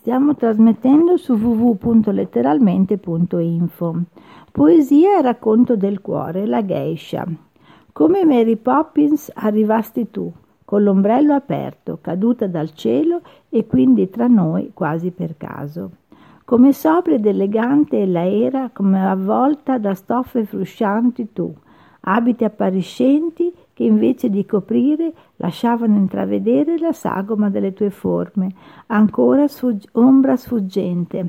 Stiamo trasmettendo su www.letteralmente.info. Poesia e racconto del cuore, la geisha. Come Mary Poppins arrivasti tu, con l'ombrello aperto, caduta dal cielo e quindi tra noi quasi per caso. Come sobria ed elegante ella era, come avvolta da stoffe fruscianti tu, abiti appariscenti che invece di coprire lasciavano intravedere la sagoma delle tue forme, ancora sfugg- ombra sfuggente.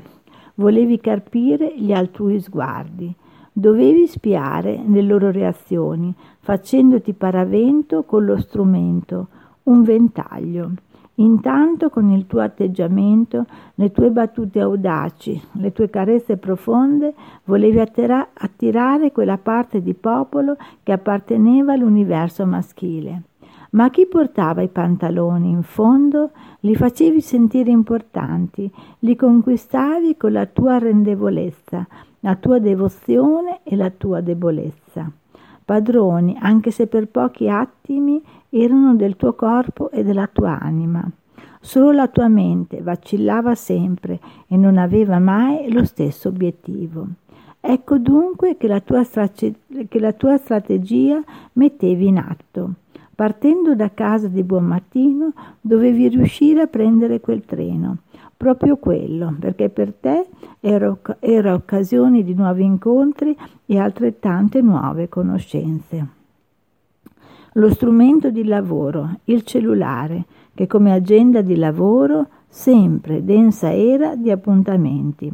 Volevi carpire gli altrui sguardi. Dovevi spiare le loro reazioni, facendoti paravento con lo strumento, un ventaglio. Intanto con il tuo atteggiamento, le tue battute audaci, le tue carezze profonde, volevi attira- attirare quella parte di popolo che apparteneva all'universo maschile. Ma chi portava i pantaloni in fondo li facevi sentire importanti, li conquistavi con la tua rendevolezza, la tua devozione e la tua debolezza. Padroni, anche se per pochi attimi, erano del tuo corpo e della tua anima. Solo la tua mente vacillava sempre e non aveva mai lo stesso obiettivo. Ecco dunque che la tua, strate- che la tua strategia mettevi in atto. Partendo da casa di buon mattino dovevi riuscire a prendere quel treno, proprio quello, perché per te era, era occasione di nuovi incontri e altrettante nuove conoscenze. Lo strumento di lavoro, il cellulare, che come agenda di lavoro sempre densa era di appuntamenti.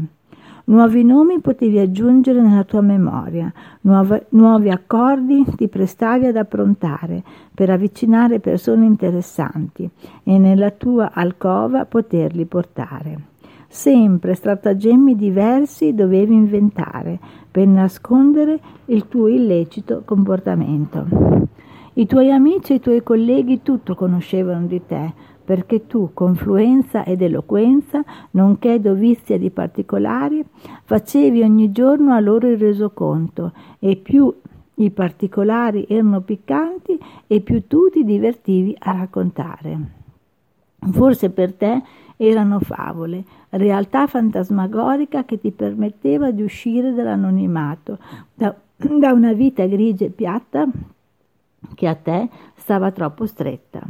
Nuovi nomi potevi aggiungere nella tua memoria, nuove, nuovi accordi ti prestavi ad approntare per avvicinare persone interessanti e nella tua alcova poterli portare. Sempre stratagemmi diversi dovevi inventare per nascondere il tuo illecito comportamento. I tuoi amici e i tuoi colleghi tutto conoscevano di te, perché tu, con fluenza ed eloquenza, nonché dovizia di particolari, facevi ogni giorno a loro il resoconto, e più i particolari erano piccanti e più tu ti divertivi a raccontare. Forse per te erano favole, realtà fantasmagorica che ti permetteva di uscire dall'anonimato, da, da una vita grigia e piatta che a te stava troppo stretta.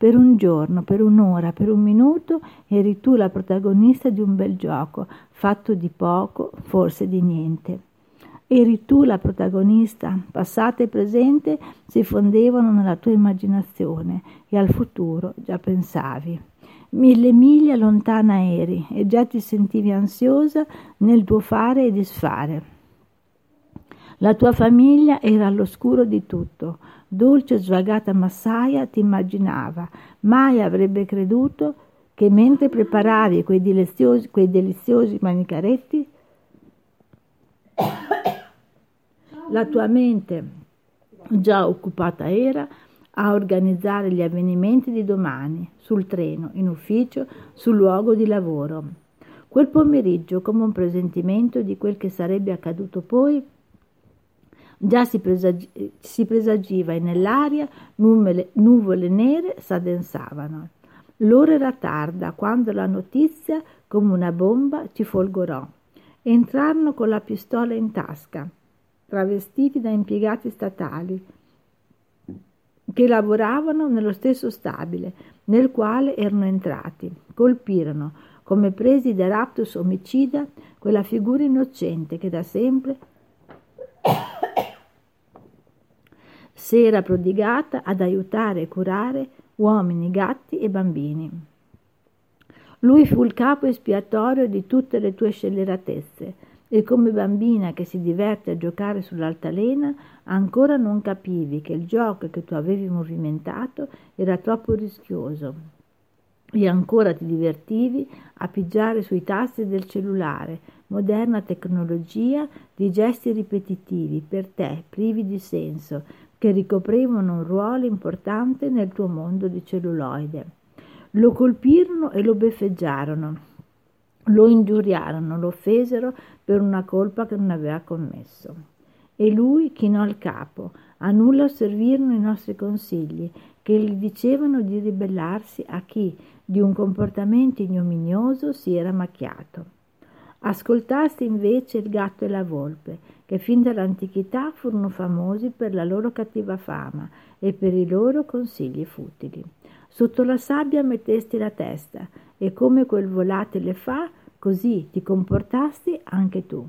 Per un giorno, per un'ora, per un minuto eri tu la protagonista di un bel gioco, fatto di poco, forse di niente. Eri tu la protagonista, passata e presente si fondevano nella tua immaginazione e al futuro già pensavi. Mille miglia lontana eri e già ti sentivi ansiosa nel tuo fare e disfare. La tua famiglia era all'oscuro di tutto, dolce e svagata massaia ti immaginava, mai avrebbe creduto che mentre preparavi quei deliziosi, quei deliziosi manicaretti, la tua mente già occupata era a organizzare gli avvenimenti di domani, sul treno, in ufficio, sul luogo di lavoro. Quel pomeriggio, come un presentimento di quel che sarebbe accaduto poi, Già si, presagi- si presagiva e nell'aria nuvole, nuvole nere s'addensavano. L'ora era tarda quando la notizia, come una bomba, ci folgorò. Entrarono con la pistola in tasca, travestiti da impiegati statali, che lavoravano nello stesso stabile nel quale erano entrati. Colpirono, come presi da raptus omicida, quella figura innocente che da sempre si era prodigata ad aiutare e curare uomini, gatti e bambini. Lui fu il capo espiatorio di tutte le tue scelleratezze e come bambina che si diverte a giocare sull'altalena ancora non capivi che il gioco che tu avevi movimentato era troppo rischioso e ancora ti divertivi a pigiare sui tasti del cellulare, moderna tecnologia di gesti ripetitivi per te, privi di senso, che ricoprivano un ruolo importante nel tuo mondo di celluloide. Lo colpirono e lo beffeggiarono, lo ingiuriarono, lo offesero per una colpa che non aveva commesso. E lui chinò il capo, a nulla servirono i nostri consigli, che gli dicevano di ribellarsi a chi, di un comportamento ignominioso si era macchiato. Ascoltasti invece il gatto e la volpe, che fin dall'antichità furono famosi per la loro cattiva fama e per i loro consigli futili. Sotto la sabbia mettesti la testa e come quel volatile fa, così ti comportasti anche tu.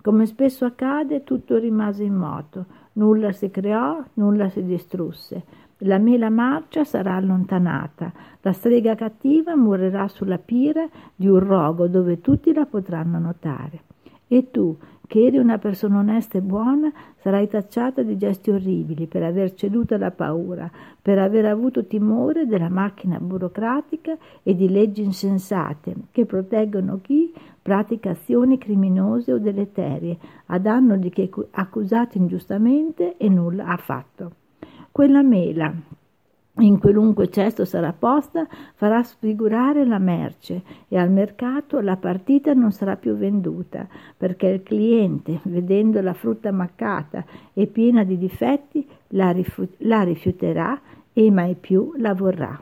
Come spesso accade, tutto rimase in moto, nulla si creò, nulla si distrusse. La mela marcia sarà allontanata, la strega cattiva morirà sulla pira di un rogo dove tutti la potranno notare. E tu, che eri una persona onesta e buona, sarai tacciata di gesti orribili per aver ceduto alla paura, per aver avuto timore della macchina burocratica e di leggi insensate che proteggono chi pratica azioni criminose o deleterie a danno di chi è accusato ingiustamente e nulla ha fatto. Quella mela in qualunque cesto sarà posta, farà sfigurare la merce e al mercato la partita non sarà più venduta, perché il cliente, vedendo la frutta maccata e piena di difetti, la, rifiuterà e mai più la vorrà.